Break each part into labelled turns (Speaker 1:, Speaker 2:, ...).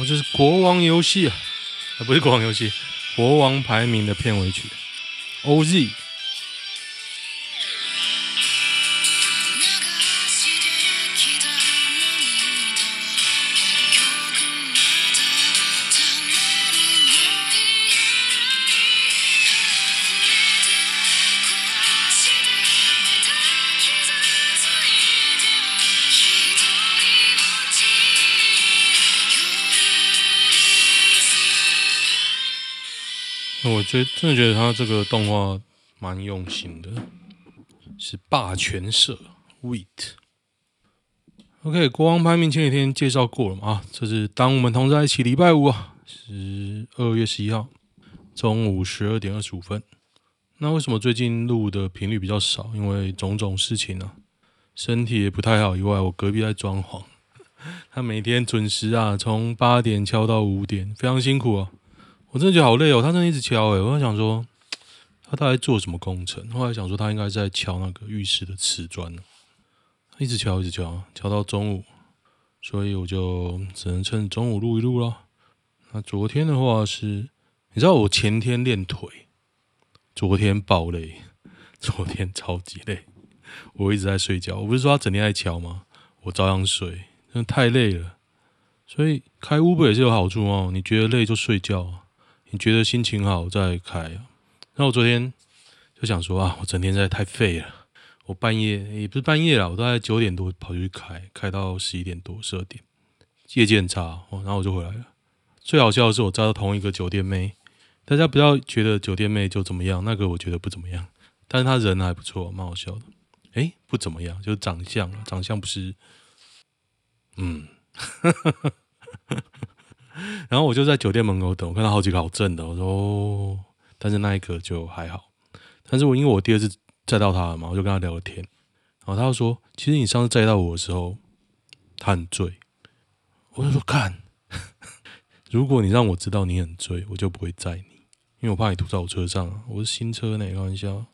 Speaker 1: 哦，这是国王游戏，啊，不是国王游戏，国王排名的片尾曲，OZ。觉得真的觉得他这个动画蛮用心的，是霸权社 WIT。OK，国王排名前几天介绍过了嘛？啊，这是当我们同在一起礼拜五啊，十二月十一号中午十二点二十五分。那为什么最近录的频率比较少？因为种种事情啊，身体也不太好。以外，我隔壁在装潢，他每天准时啊，从八点敲到五点，非常辛苦啊。我真的觉得好累哦，他真的一直敲诶，我在想说，他到底做什么工程？后来想说，他应该在敲那个浴室的瓷砖，一直敲，一直敲，敲到中午，所以我就只能趁中午录一录了。那昨天的话是，你知道我前天练腿，昨天爆累，昨天超级累，我一直在睡觉。我不是说他整天在敲吗？我照样睡，真的太累了。所以开 Uber 也是有好处哦，你觉得累就睡觉。你觉得心情好再开啊？那我昨天就想说啊，我整天在太废了。我半夜也不是半夜啦，我大概九点多跑去开，开到十一点多、十二点，业绩很差哦。然后我就回来了。最好笑的是，我招到同一个酒店妹。大家不要觉得酒店妹就怎么样，那个我觉得不怎么样，但是她人还不错，蛮好笑的。诶，不怎么样，就是长相，长相不是，嗯。然后我就在酒店门口等，我看到好几个好正的，我说哦，但是那一刻就还好。但是我因为我第二次载到他了嘛，我就跟他聊了天。然后他就说，其实你上次载到我的时候，他很醉。我就说，看，如果你让我知道你很醉，我就不会载你，因为我怕你吐在我车上。我是新车呢，开玩笑。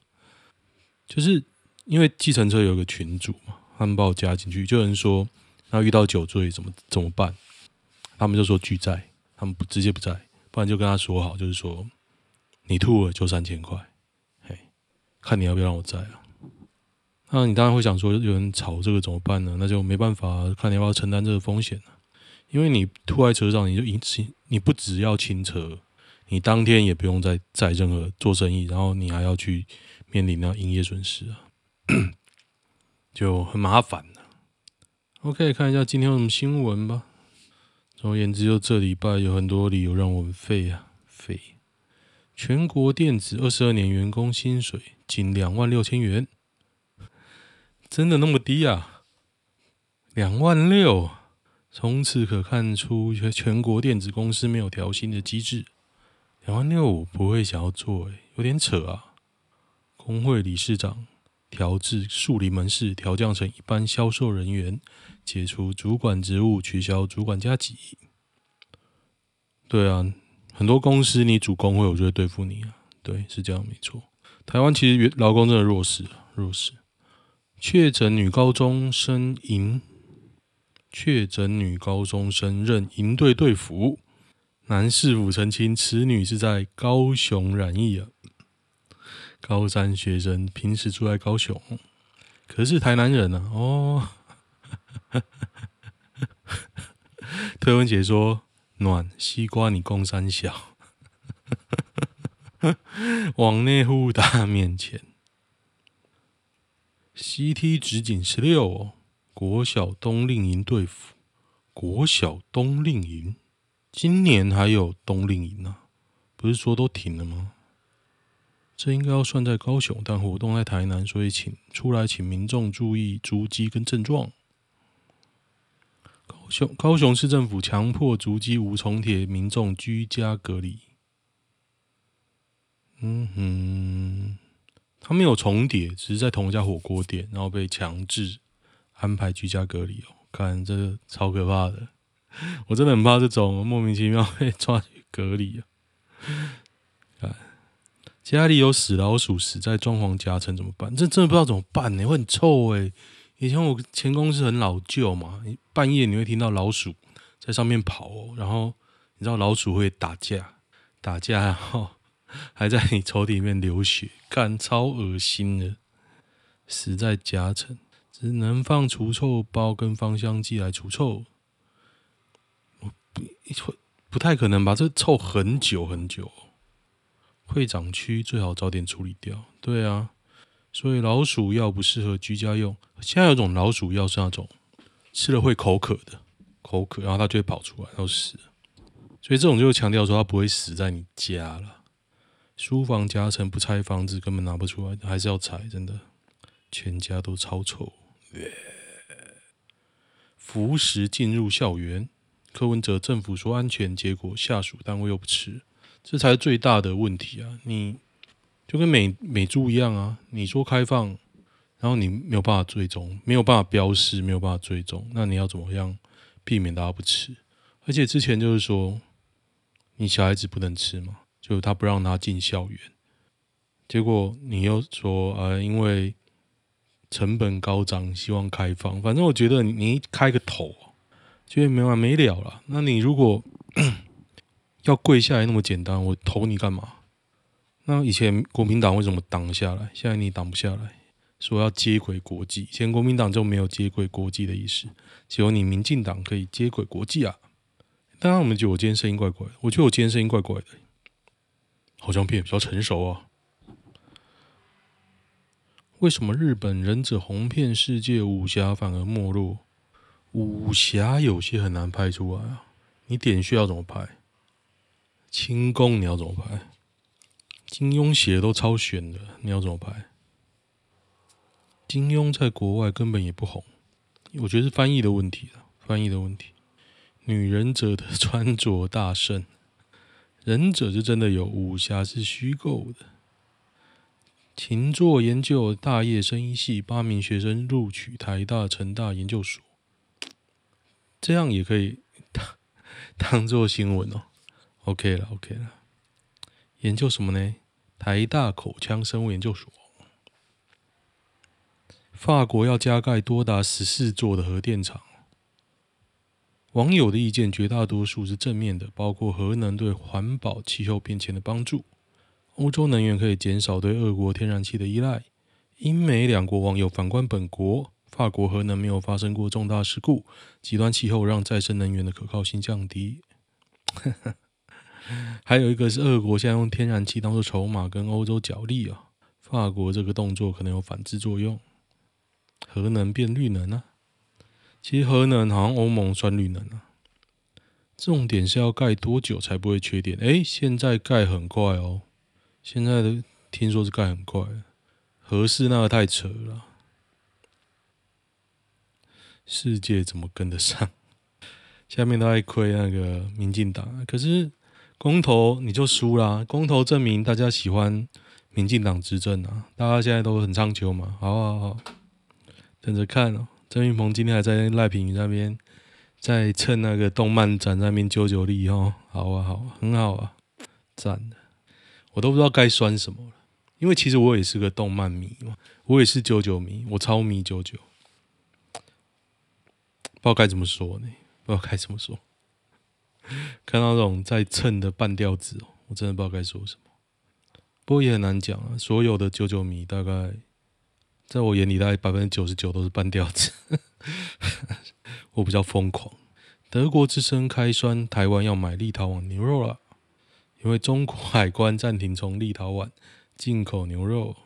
Speaker 1: 就是因为计程车有个群组嘛，他们把我加进去，就有人说，那遇到酒醉怎么怎么办？他们就说拒载，他们不直接不载，不然就跟他说好，就是说你吐了就三千块，嘿，看你要不要让我载啊？那你当然会想说，有人吵这个怎么办呢？那就没办法，看你要不要承担这个风险。因为你吐在车上，你就引起你不只要清车，你当天也不用再载任何做生意，然后你还要去面临那营业损失啊，就很麻烦的。OK，看一下今天有什么新闻吧。总而言之，就这礼拜有很多理由让我们废啊废！全国电子二十二年员工薪水仅两万六千元，真的那么低啊？两万六，从此可看出全全国电子公司没有调薪的机制。两万六我不会想要做，诶，有点扯啊！工会理事长调至树林门市调降成一般销售人员。解除主管职务，取消主管加级。对啊，很多公司你主工会，我就会对付你啊。对，是这样，没错。台湾其实劳工真的弱势，弱势。确诊女高中生营，确诊女高中生任营队队服，男市府澄清，此女是在高雄染疫啊。高三学生平时住在高雄，可是台南人啊。哦。推文解说：暖西瓜，你供三小，往内互打面前。CT 职仅十六哦，国小冬令营对付，国小冬令营，今年还有冬令营呢？不是说都停了吗？这应该要算在高雄，但活动在台南，所以请出来，请民众注意足迹跟症状。高雄高雄市政府强迫足迹无重叠民众居家隔离。嗯哼，他没有重叠，只是在同一家火锅店，然后被强制安排居家隔离哦。看这超可怕的，我真的很怕这种莫名其妙被抓去隔离啊！家里有死老鼠死在装潢夹层怎么办？这真的不知道怎么办呢？会很臭诶。以前我前公司很老旧嘛，半夜你会听到老鼠在上面跑哦，然后你知道老鼠会打架，打架然后还在你抽屉里面流血，干超恶心的，死在夹层，只能放除臭包跟芳香剂来除臭，不不太可能吧？这臭很久很久，会长蛆最好早点处理掉。对啊，所以老鼠药不适合居家用。现在有种老鼠药是那种吃了会口渴的。口渴，然后它就会跑出来，然后死。所以这种就强调说，它不会死在你家了。书房夹层不拆房子根本拿不出来，还是要拆，真的。全家都超臭。浮石进入校园，柯文哲政府说安全，结果下属单位又不吃，这才是最大的问题啊！你就跟美美猪一样啊，你说开放，然后你没有办法追踪，没有办法标示，没有办法追踪，那你要怎么样？避免大家不吃，而且之前就是说，你小孩子不能吃嘛，就他不让他进校园。结果你又说，呃，因为成本高涨，希望开放。反正我觉得你，你开个头，就没完没了了。那你如果要跪下来那么简单，我投你干嘛？那以前国民党为什么挡下来？现在你挡不下来？说要接轨国际，以前国民党就没有接轨国际的意思，只有你民进党可以接轨国际啊。当然，我们觉得我今天声音怪怪的，我觉得我今天声音怪怪的，好像变比较成熟啊。为什么日本忍者红遍世界，武侠反而没落？武侠有些很难拍出来啊，你点穴要怎么拍？轻功你要怎么拍？金庸写的都超玄的，你要怎么拍？金庸在国外根本也不红，我觉得是翻译的问题了。翻译的问题。女忍者的穿着大胜，忍者是真的有，武侠是虚构的。勤做研究，大叶生医系八名学生录取台大、成大研究所，这样也可以当当做新闻哦。OK 了，OK 了。研究什么呢？台大口腔生物研究所。法国要加盖多达十四座的核电厂，网友的意见绝大多数是正面的，包括核能对环保、气候变迁的帮助，欧洲能源可以减少对俄国天然气的依赖。英美两国网友反观本国，法国核能没有发生过重大事故，极端气候让再生能源的可靠性降低。还有一个是俄国现在用天然气当做筹码跟欧洲角力啊，法国这个动作可能有反制作用。核能变绿能啊？其实核能好像欧盟算绿能啊。重点是要盖多久才不会缺电？哎，现在盖很快哦。现在的听说是盖很快，核四那个太扯了。世界怎么跟得上？下面都在亏那个民进党，可是公投你就输啦。公投证明大家喜欢民进党执政啊，大家现在都很唱秋嘛。好好好。等着看哦，郑云鹏今天还在赖品妤那边，在蹭那个动漫展那边九九力哦，好啊好啊，很好啊，赞的，我都不知道该酸什么了，因为其实我也是个动漫迷嘛，我也是九九迷，我超迷九九，不知道该怎么说呢？不知道该怎么说，看到这种在蹭的半吊子哦，我真的不知道该说什么，不过也很难讲啊，所有的九九迷大概。在我眼里，大概百分之九十九都是半吊子。我比较疯狂。德国之声开酸，台湾要买立陶宛牛肉了，因为中国海关暂停从立陶宛进口牛肉。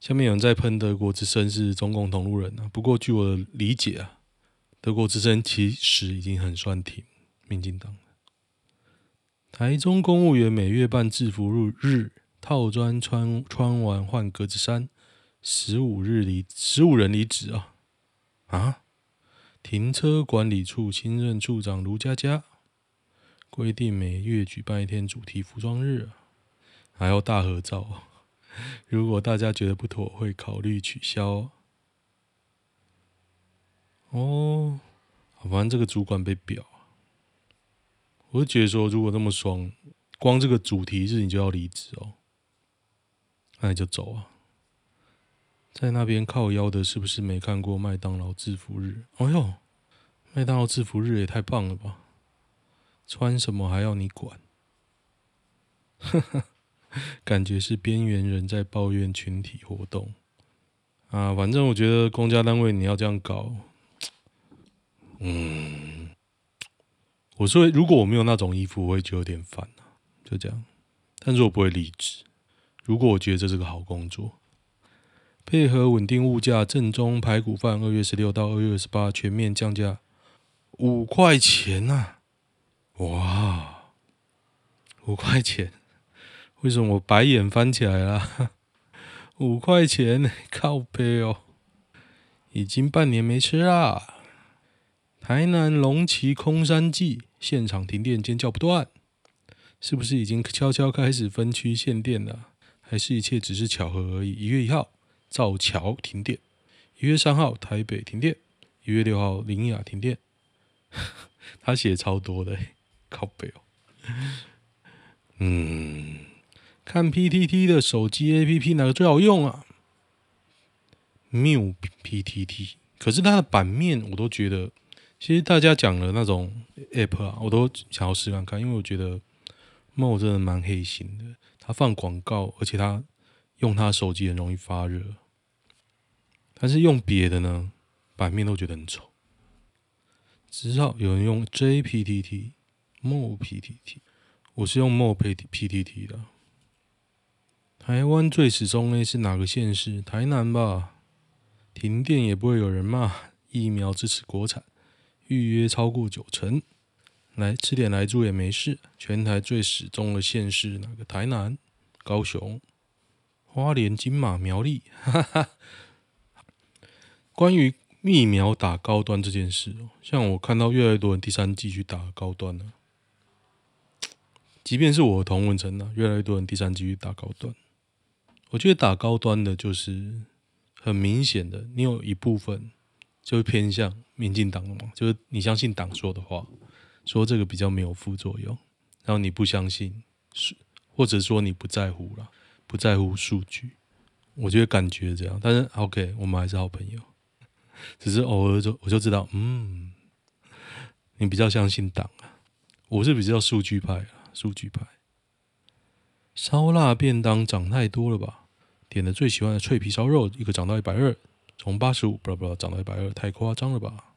Speaker 1: 下面有人在喷德国之声是中共同路人啊。不过据我的理解啊，德国之声其实已经很酸挺民进党。台中公务员每月办制服入日，套装穿穿完换格子衫。十五日离十五人离职啊啊！停车管理处新任处长卢佳佳规定每月举办一天主题服装日，还要大合照。如果大家觉得不妥，会考虑取消。哦，反正这个主管被表，我就觉得说，如果那么爽，光这个主题日你就要离职哦，那你就走啊。在那边靠腰的，是不是没看过麦当劳制服日？哎呦，麦当劳制服日也太棒了吧！穿什么还要你管？呵呵，感觉是边缘人在抱怨群体活动啊。反正我觉得公家单位你要这样搞，嗯，我说如果我没有那种衣服，我会觉得有点烦啊。就这样，但是我不会离职。如果我觉得这是个好工作，配合稳定物价，正宗排骨饭二月十六到二月二十八全面降价五块钱呐！哇，五块钱，为什么我白眼翻起来了？五块钱，靠背哦！已经半年没吃啦。台南龙崎空山祭现场停电尖叫不断，是不是已经悄悄开始分区限电了？还是一切只是巧合而已？一月一号，造桥停电；一月三号，台北停电；一月六号，林雅停电。他写超多的，靠北哦。嗯，看 PTT 的手机 APP 哪个最好用啊？Miu PTT，可是它的版面我都觉得，其实大家讲的那种 App 啊，我都想要试看看，因为我觉得猫真的蛮黑心的。他放广告，而且他用他手机很容易发热。但是用别的呢，版面都觉得很丑。只好有人用 JPTT、MoPTT，我是用 MoPTT 的。台湾最始终呢是哪个县市？台南吧。停电也不会有人骂，疫苗支持国产，预约超过九成。来吃点来住也没事。全台最始终的县市哪个？台南、高雄、花莲、金马、苗栗。哈哈。关于疫苗打高端这件事，像我看到越来越多人第三季去打高端了。即便是我同文成呢，越来越多人第三季去打高端。我觉得打高端的就是很明显的，你有一部分就会偏向民进党的嘛，就是你相信党说的话。说这个比较没有副作用，然后你不相信，或者说你不在乎了，不在乎数据，我觉得感觉这样。但是 OK，我们还是好朋友，只是偶尔就我就知道，嗯，你比较相信党啊，我是比较数据派啊，数据派。烧腊便当涨太多了吧？点的最喜欢的脆皮烧肉，一个涨到一百二，从八十五，不知道不知道涨到一百二，太夸张了吧？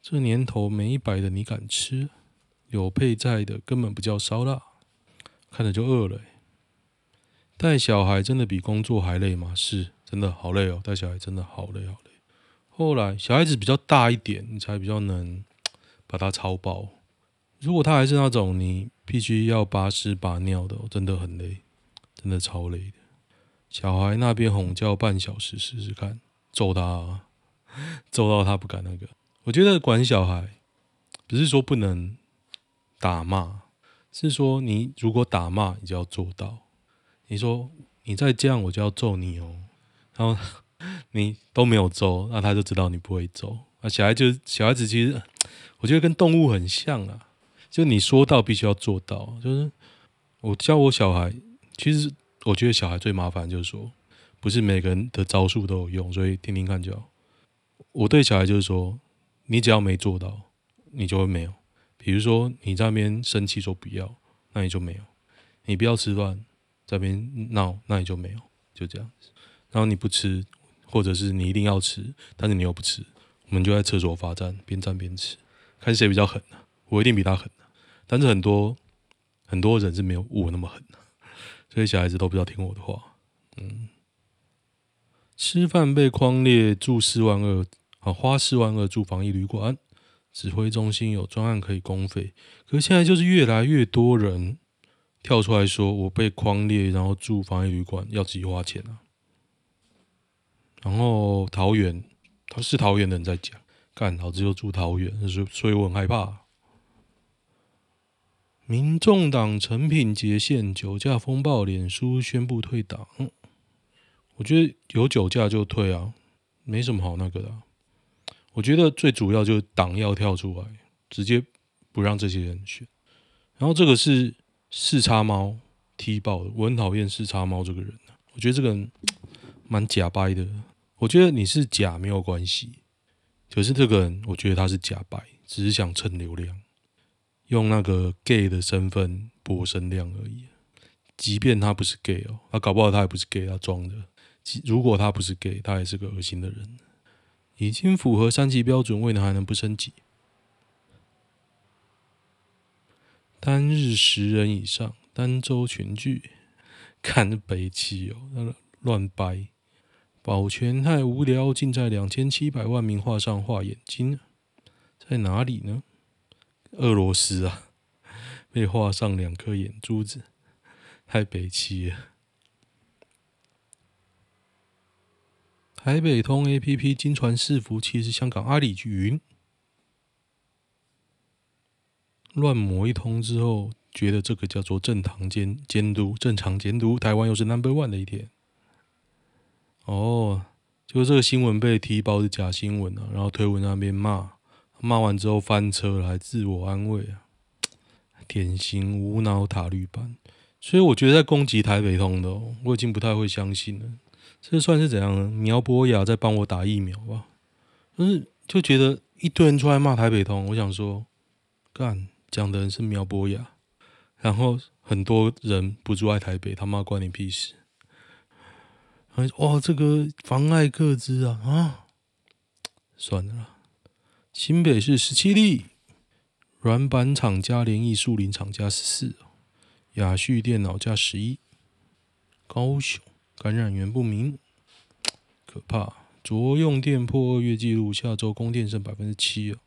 Speaker 1: 这年头没一百的你敢吃？有配菜的根本不叫烧腊，看着就饿了。带小孩真的比工作还累吗？是，真的好累哦，带小孩真的好累好累。后来小孩子比较大一点，你才比较能把他操爆。如果他还是那种你必须要把屎把尿的，真的很累，真的超累的。小孩那边哄叫半小时试试看，揍他，揍到他不敢那个。我觉得管小孩不是说不能打骂，是说你如果打骂，你就要做到。你说你再这样，我就要揍你哦。然后 你都没有揍，那他就知道你不会揍。那小孩就小孩子，其实我觉得跟动物很像啊，就你说到必须要做到。就是我教我小孩，其实我觉得小孩最麻烦就是说，不是每个人的招数都有用，所以听听看就好。我对小孩就是说。你只要没做到，你就会没有。比如说你在那边生气说不要，那你就没有。你不要吃饭，在那边闹，那你就没有。就这样子。然后你不吃，或者是你一定要吃，但是你又不吃，我们就在厕所罚站，边站边吃，看谁比较狠啊。我一定比他狠。但是很多很多人是没有我那么狠啊，所以小孩子都不要听我的话。嗯，吃饭被框列住四万二。啊，花四万二住防疫旅馆，指挥中心有专案可以公费，可是现在就是越来越多人跳出来说，我被框列，然后住防疫旅馆要自己花钱啊。然后桃园，他是桃园的人在讲，干老子就住桃园，所以所以我很害怕。民众党陈品捷现酒驾风暴，脸书宣布退党。我觉得有酒驾就退啊，没什么好那个的。我觉得最主要就是党要跳出来，直接不让这些人选。然后这个是四叉猫踢爆的，我很讨厌四叉猫这个人。我觉得这个人蛮假掰的。我觉得你是假没有关系，可是这个人我觉得他是假掰，只是想蹭流量。用那个 gay 的身份博声量而已。即便他不是 gay 哦，他搞不好他也不是 gay，他装的。如果他不是 gay，他也是个恶心的人。已经符合三级标准，为何还能不升级？单日十人以上，单周群聚，看北七哦，那乱掰。保全太无聊，竟在两千七百万名画上画眼睛，在哪里呢？俄罗斯啊，被画上两颗眼珠子，太北七了。台北通 APP 金传伺服器是香港阿里云，乱抹一通之后，觉得这个叫做正常监监督，正常监督，台湾又是 Number One 的一天。哦，就这个新闻被踢爆是假新闻啊，然后推文那边骂，骂完之后翻车了，还自我安慰啊，典型无脑塔绿班。所以我觉得在攻击台北通的，哦，我已经不太会相信了。这算是怎样呢？苗博雅在帮我打疫苗吧？就是就觉得一堆人出来骂台北通，我想说，干讲的人是苗博雅，然后很多人不住在台北，他妈关你屁事！哦，这个妨碍个资啊啊！算了啦，新北市十七例，软板厂加联艺树林厂加十四，雅旭电脑加十一，高雄。感染源不明，可怕！卓用电破二月纪录，下周供电剩百分之七啊，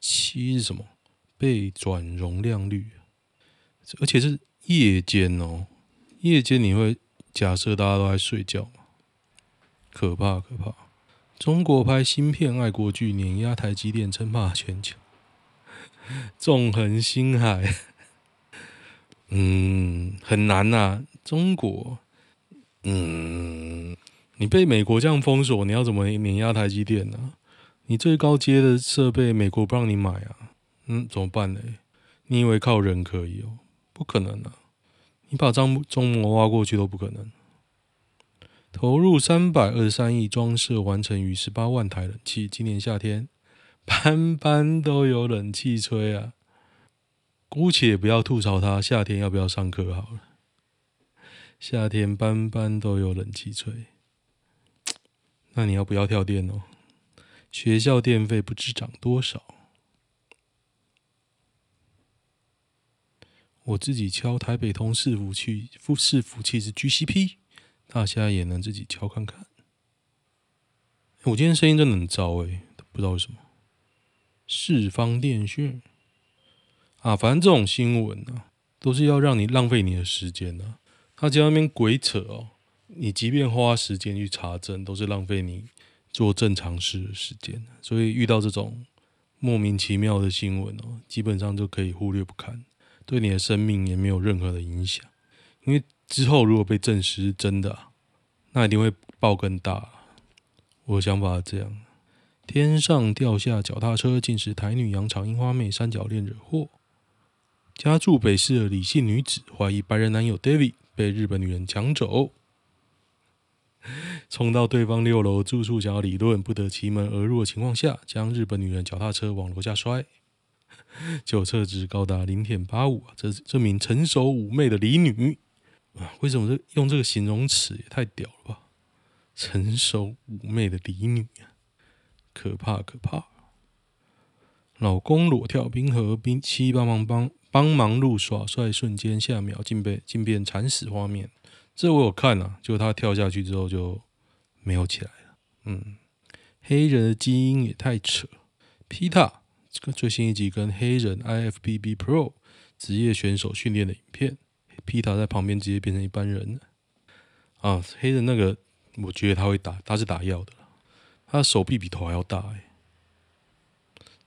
Speaker 1: 七是什么？被转容量率，而且是夜间哦，夜间你会假设大家都在睡觉吗？可怕可怕！中国拍芯片爱国剧，碾压台积电，称霸全球，纵横星海，嗯，很难呐、中国。嗯，你被美国这样封锁，你要怎么碾压台积电呢、你最高阶的设备，美国不让你买啊？嗯，怎么办呢？你以为靠人可以哦？不可能啊！你把张中谋挖过去都不可能。投入三百二十三亿装设完成逾十八万台冷气，今年夏天 班班都有冷气吹啊！姑且不要吐槽他夏天要不要上课好了。夏天班班都有冷气吹，那你要不要跳电哦？学校电费不知涨多少。我自己敲台北通伺服器，伺服器是 GCP，大家也能自己敲看看。我今天声音真的很糟诶，不知道为什么。四方电讯啊，反正这种新闻啊，都是要让你浪费你的时间的啊。他在那边鬼扯哦，你即便花时间去查证，都是浪费你做正常事的时间。所以遇到这种莫名其妙的新闻哦，基本上就可以忽略不看，对你的生命也没有任何的影响。因为之后如果被证实是真的，那一定会爆更大。我想法是这样：天上掉下脚踏车，竟是台女杨长樱花妹三角恋惹祸。家住北市的李姓女子怀疑白人男友 David。被日本女人抢走，冲到对方六楼住处想要理论，不得其门而入的情况下，将日本女人脚踏车往楼下摔，酒测值高达零点八五啊！这这名成熟妩媚的李女，为什么这用这个形容词也太屌了吧？成熟妩媚的嫡女啊，可怕可怕！老公裸跳冰河，冰妻帮忙帮。帮忙录耍帅瞬间，下秒竟被竟变惨死画面。这我有看啊，就他跳下去之后就没有起来了。嗯，黑人的基因也太扯。皮塔这个最新一集跟黑人 IFBB Pro 职业选手训练的影片，皮塔在旁边直接变成一般人了。啊，黑人那个，我觉得他会打，他是打药的，他手臂比头还要大哎。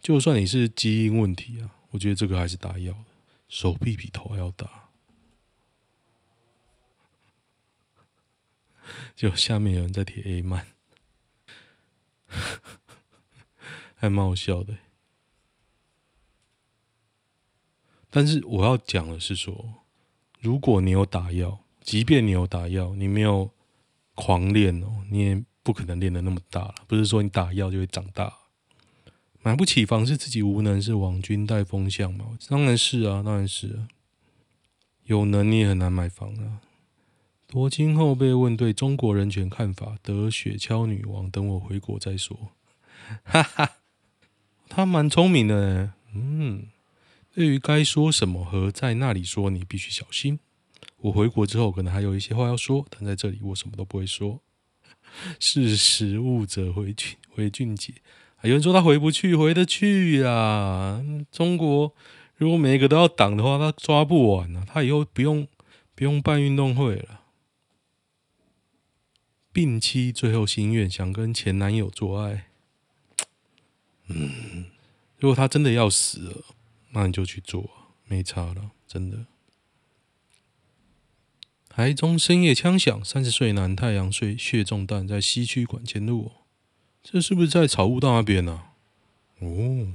Speaker 1: 就算你是基因问题啊，我觉得这个还是打药的。手臂比头还要大，就下面有人在贴 A 曼，还蛮好笑的。但是我要讲的是说，如果你有打药，即便你有打药，你没有狂练哦，你也不可能练得那么大了。不是说你打药就会长大。买不起房是自己无能，是网军带风向吗？当然是啊，当然是啊。有能你也很难买房啊。夺金后被问对中国人权看法，得雪橇女王，等我回国再说。哈哈，他蛮聪明的，嗯。对于该说什么和在那里说，你必须小心。我回国之后可能还有一些话要说，但在这里我什么都不会说。识时务者为俊为俊杰。有人说他回不去，回得去、啊。中国如果每一个都要挡的话，他抓不完啊。他以后不用不用办运动会了。病妻最后心愿想跟前男友做爱。嗯，如果他真的要死了。那你就去做，没差了，真的。台中深夜枪响，三十岁男太阳穴血中弹，在西区馆前路。这是不是在草悟道那边呢、啊？哦，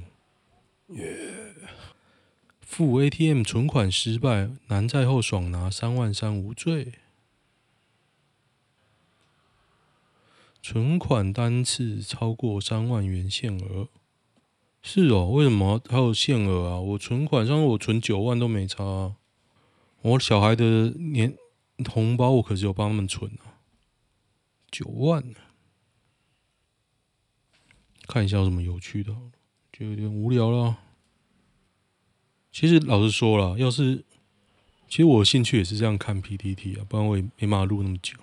Speaker 1: 耶！付 ATM 存款失败，男在后爽拿三万三无罪。存款单次超过三万元限额。是哦，为什么还有限额啊？我存款上我存九万都没差啊。我小孩的年红包我可是有帮他们存啊，九万。看一下有什么有趣的，就有点无聊了。其实老实说了，要是其实我兴趣也是这样看 PPT 啊，不然我也没办法录那么久。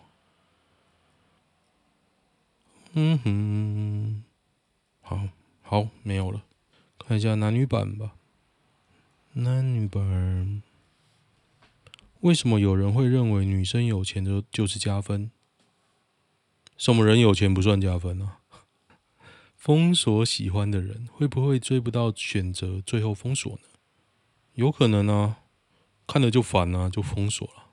Speaker 1: 嗯哼，好，好，没有了。看一下男女版吧。男女版，为什么有人会认为女生有钱就就是加分？什么人有钱不算加分呢？封锁喜欢的人，会不会追不到选择，最后封锁呢？有可能啊，看了就烦啊，就封锁了。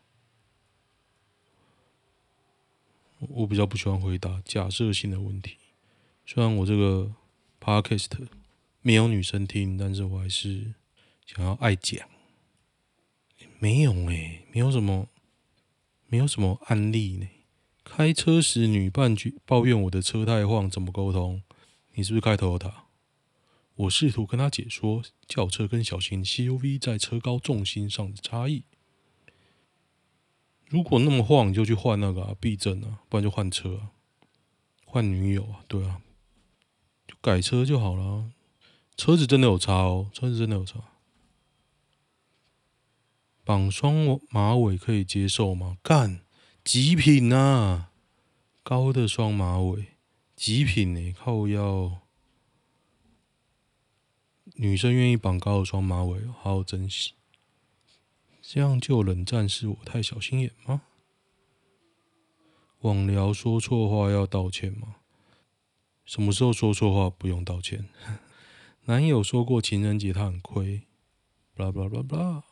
Speaker 1: 我比较不喜欢回答假设性的问题，虽然我这个 podcast。没有女生听，但是我还是想要爱讲。没有哎、欸，没有什么，没有什么案例呢。开车时女伴抱怨我的车太晃，怎么沟通？你是不是开 Toyota？我试图跟她解说轿车跟小型 CUV 在车高重心上的差异。如果那么晃，你就去换那个啊，避震啊，不然就换车啊，换女友啊，对啊，就改车就好了。车子真的有差哦，车子真的有差。绑双马尾可以接受吗？干，极品啊！高的双马尾，极品呢、欸，靠腰。女生愿意绑高的双马尾，好好珍惜。这样就冷战，是我太小心眼吗？网聊说错话要道歉吗？什么时候说错话不用道歉？男友说过情人节他很亏，巴拉巴拉巴拉巴拉。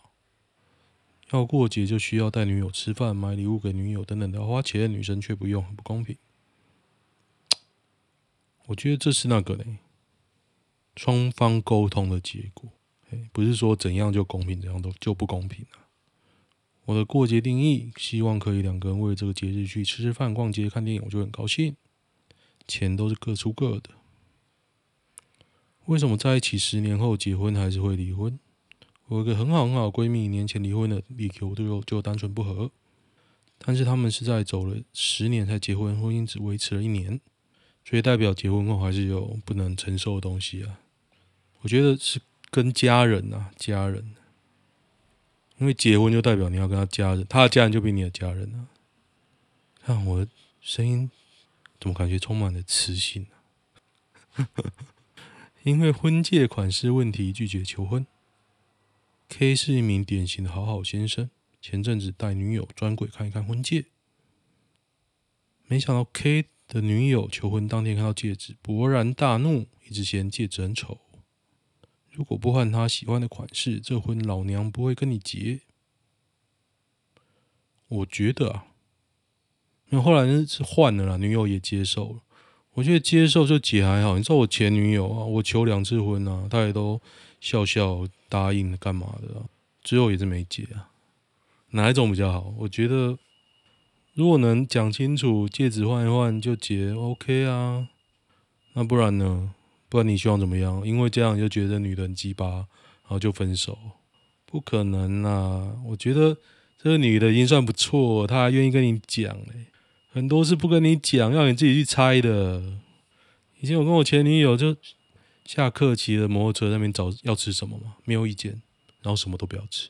Speaker 1: 要过节就需要带女友吃饭、买礼物给女友等等的花钱，女生却不用，很不公平。我觉得这是那个呢，双方沟通的结果，不是说怎样就公平，怎样都就不公平啊。我的过节定义，希望可以两个人为这个节日去吃吃饭、逛街、看电影，我就很高兴。钱都是各出各的。为什么在一起十年后结婚还是会离婚？我有一个很好很好的闺蜜，年前离婚的理由就就单纯不合，但是他们是在走了十年才结婚，婚姻只维持了一年，所以代表结婚后还是有不能承受的东西啊。我觉得是跟家人啊，家人，因为结婚就代表你要跟他家人，他的家人就比你的家人啊。看我声音，怎么感觉充满了磁性啊？因为婚戒款式问题拒绝求婚。K 是一名典型的好好先生，前阵子带女友专柜看一看婚戒，没想到 K 的女友求婚当天看到戒指，勃然大怒，一直嫌戒指很丑。如果不换他喜欢的款式，这婚老娘不会跟你结。我觉得啊，那后来是换了啦，女友也接受了。我觉得接受就结还好，你知道我前女友啊，我求两次婚啊，她也都笑笑答应干嘛的，啊，最后也是没结啊。哪一种比较好？我觉得如果能讲清楚，戒指换一换就结，OK 啊。那不然呢？不然你希望怎么样？因为这样你就觉得女的很鸡巴，然后就分手？不可能啊！我觉得这个女的已经算不错，她还愿意跟你讲嘞。很多事不跟你讲，要你自己去猜的。以前我跟我前女友就下课骑着摩托车在那边找要吃什么嘛，没有意见，然后什么都不要吃。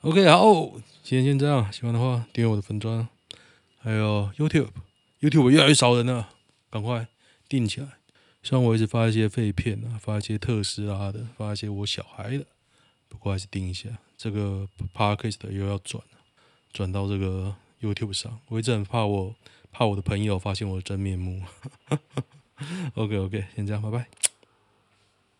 Speaker 1: OK，好，今天先这样。喜欢的话订阅我的粉砖，还有 YouTube，YouTube 越来越少人了，赶快订起来。虽然我一直发一些废片啊，发一些特斯拉的，发一些我小孩的，不过还是订一下。这个 Podcast 又要转了，转到这个。YouTube 上，我一直很怕我怕我的朋友发现我的真面目。OK OK，先这样，拜拜。